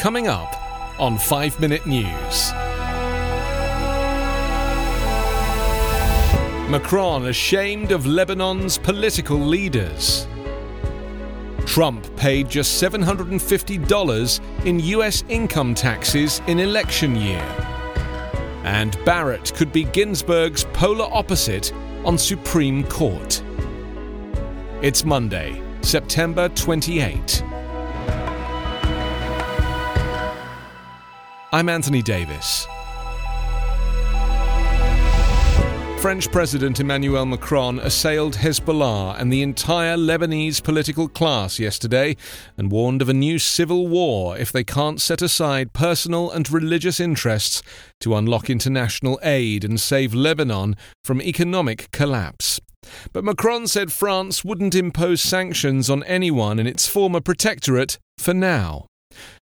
Coming up on 5 Minute News. Macron ashamed of Lebanon's political leaders. Trump paid just $750 in US income taxes in election year. And Barrett could be Ginsburg's polar opposite on Supreme Court. It's Monday, September 28. I'm Anthony Davis. French President Emmanuel Macron assailed Hezbollah and the entire Lebanese political class yesterday and warned of a new civil war if they can't set aside personal and religious interests to unlock international aid and save Lebanon from economic collapse. But Macron said France wouldn't impose sanctions on anyone in its former protectorate for now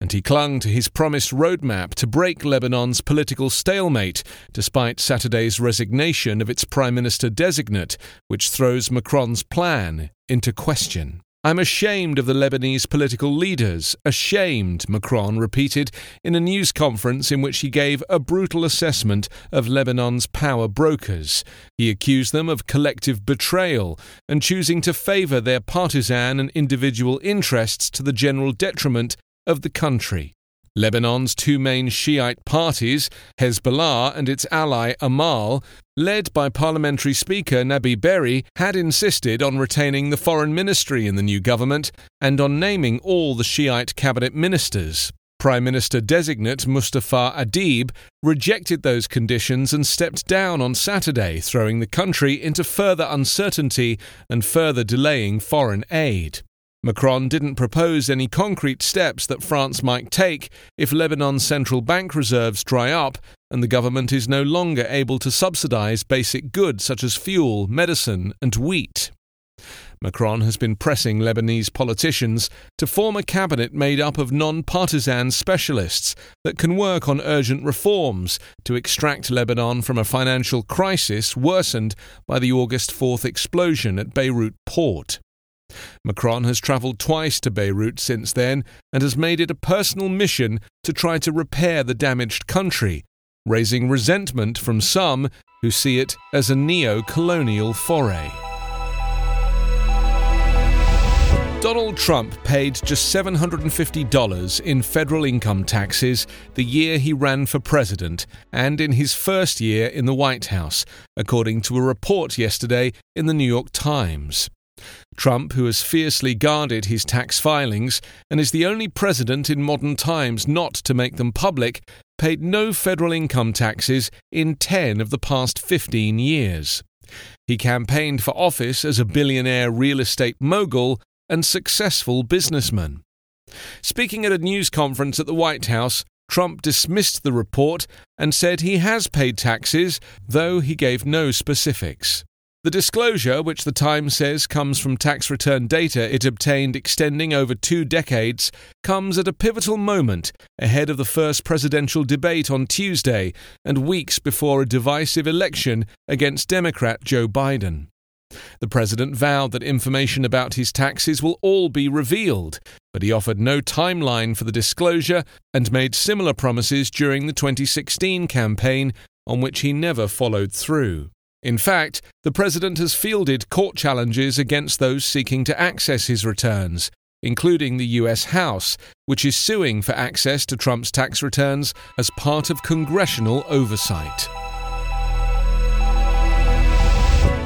and he clung to his promised roadmap to break Lebanon's political stalemate, despite Saturday's resignation of its Prime Minister designate, which throws Macron's plan into question. I'm ashamed of the Lebanese political leaders, ashamed, Macron repeated in a news conference in which he gave a brutal assessment of Lebanon's power brokers. He accused them of collective betrayal and choosing to favour their partisan and individual interests to the general detriment of the country. Lebanon's two main Shiite parties, Hezbollah and its ally Amal, led by Parliamentary Speaker Nabih Berri, had insisted on retaining the foreign ministry in the new government and on naming all the Shiite cabinet ministers. Prime Minister designate Mustafa Adib rejected those conditions and stepped down on Saturday, throwing the country into further uncertainty and further delaying foreign aid. Macron didn't propose any concrete steps that France might take if Lebanon's central bank reserves dry up and the government is no longer able to subsidize basic goods such as fuel, medicine, and wheat. Macron has been pressing Lebanese politicians to form a cabinet made up of non partisan specialists that can work on urgent reforms to extract Lebanon from a financial crisis worsened by the August 4th explosion at Beirut port. Macron has travelled twice to Beirut since then and has made it a personal mission to try to repair the damaged country, raising resentment from some who see it as a neo colonial foray. Donald Trump paid just $750 in federal income taxes the year he ran for president and in his first year in the White House, according to a report yesterday in the New York Times. Trump, who has fiercely guarded his tax filings and is the only president in modern times not to make them public, paid no federal income taxes in 10 of the past 15 years. He campaigned for office as a billionaire real estate mogul and successful businessman. Speaking at a news conference at the White House, Trump dismissed the report and said he has paid taxes, though he gave no specifics. The disclosure, which the Times says comes from tax return data it obtained extending over two decades, comes at a pivotal moment ahead of the first presidential debate on Tuesday and weeks before a divisive election against Democrat Joe Biden. The president vowed that information about his taxes will all be revealed, but he offered no timeline for the disclosure and made similar promises during the 2016 campaign, on which he never followed through. In fact, the president has fielded court challenges against those seeking to access his returns, including the US House, which is suing for access to Trump's tax returns as part of congressional oversight.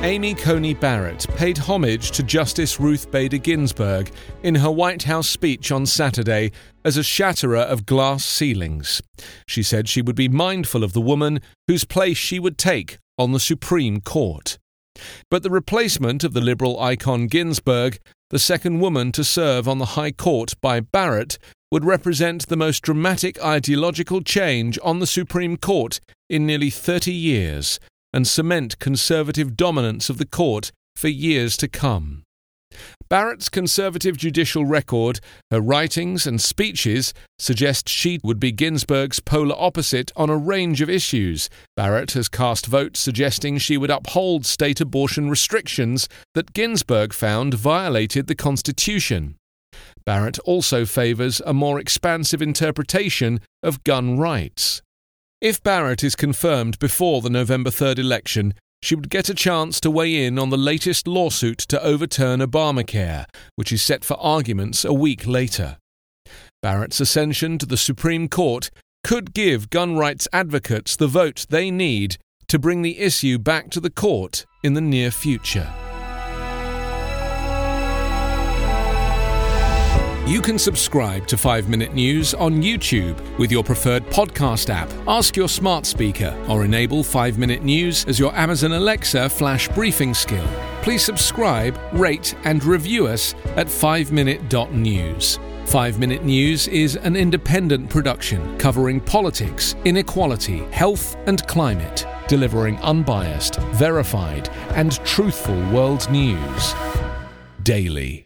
Amy Coney Barrett paid homage to Justice Ruth Bader Ginsburg in her White House speech on Saturday as a shatterer of glass ceilings. She said she would be mindful of the woman whose place she would take on the Supreme Court. But the replacement of the liberal icon Ginsburg, the second woman to serve on the High Court by Barrett, would represent the most dramatic ideological change on the Supreme Court in nearly 30 years and cement conservative dominance of the court for years to come. Barrett's conservative judicial record, her writings and speeches suggest she would be Ginsburg's polar opposite on a range of issues. Barrett has cast votes suggesting she would uphold state abortion restrictions that Ginsburg found violated the Constitution. Barrett also favours a more expansive interpretation of gun rights. If Barrett is confirmed before the November 3rd election, she would get a chance to weigh in on the latest lawsuit to overturn Obamacare, which is set for arguments a week later. Barrett's ascension to the Supreme Court could give gun rights advocates the vote they need to bring the issue back to the court in the near future. You can subscribe to 5 Minute News on YouTube with your preferred podcast app. Ask your smart speaker or enable 5 Minute News as your Amazon Alexa flash briefing skill. Please subscribe, rate, and review us at 5minute.news. 5 Minute News is an independent production covering politics, inequality, health, and climate, delivering unbiased, verified, and truthful world news daily.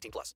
18 plus.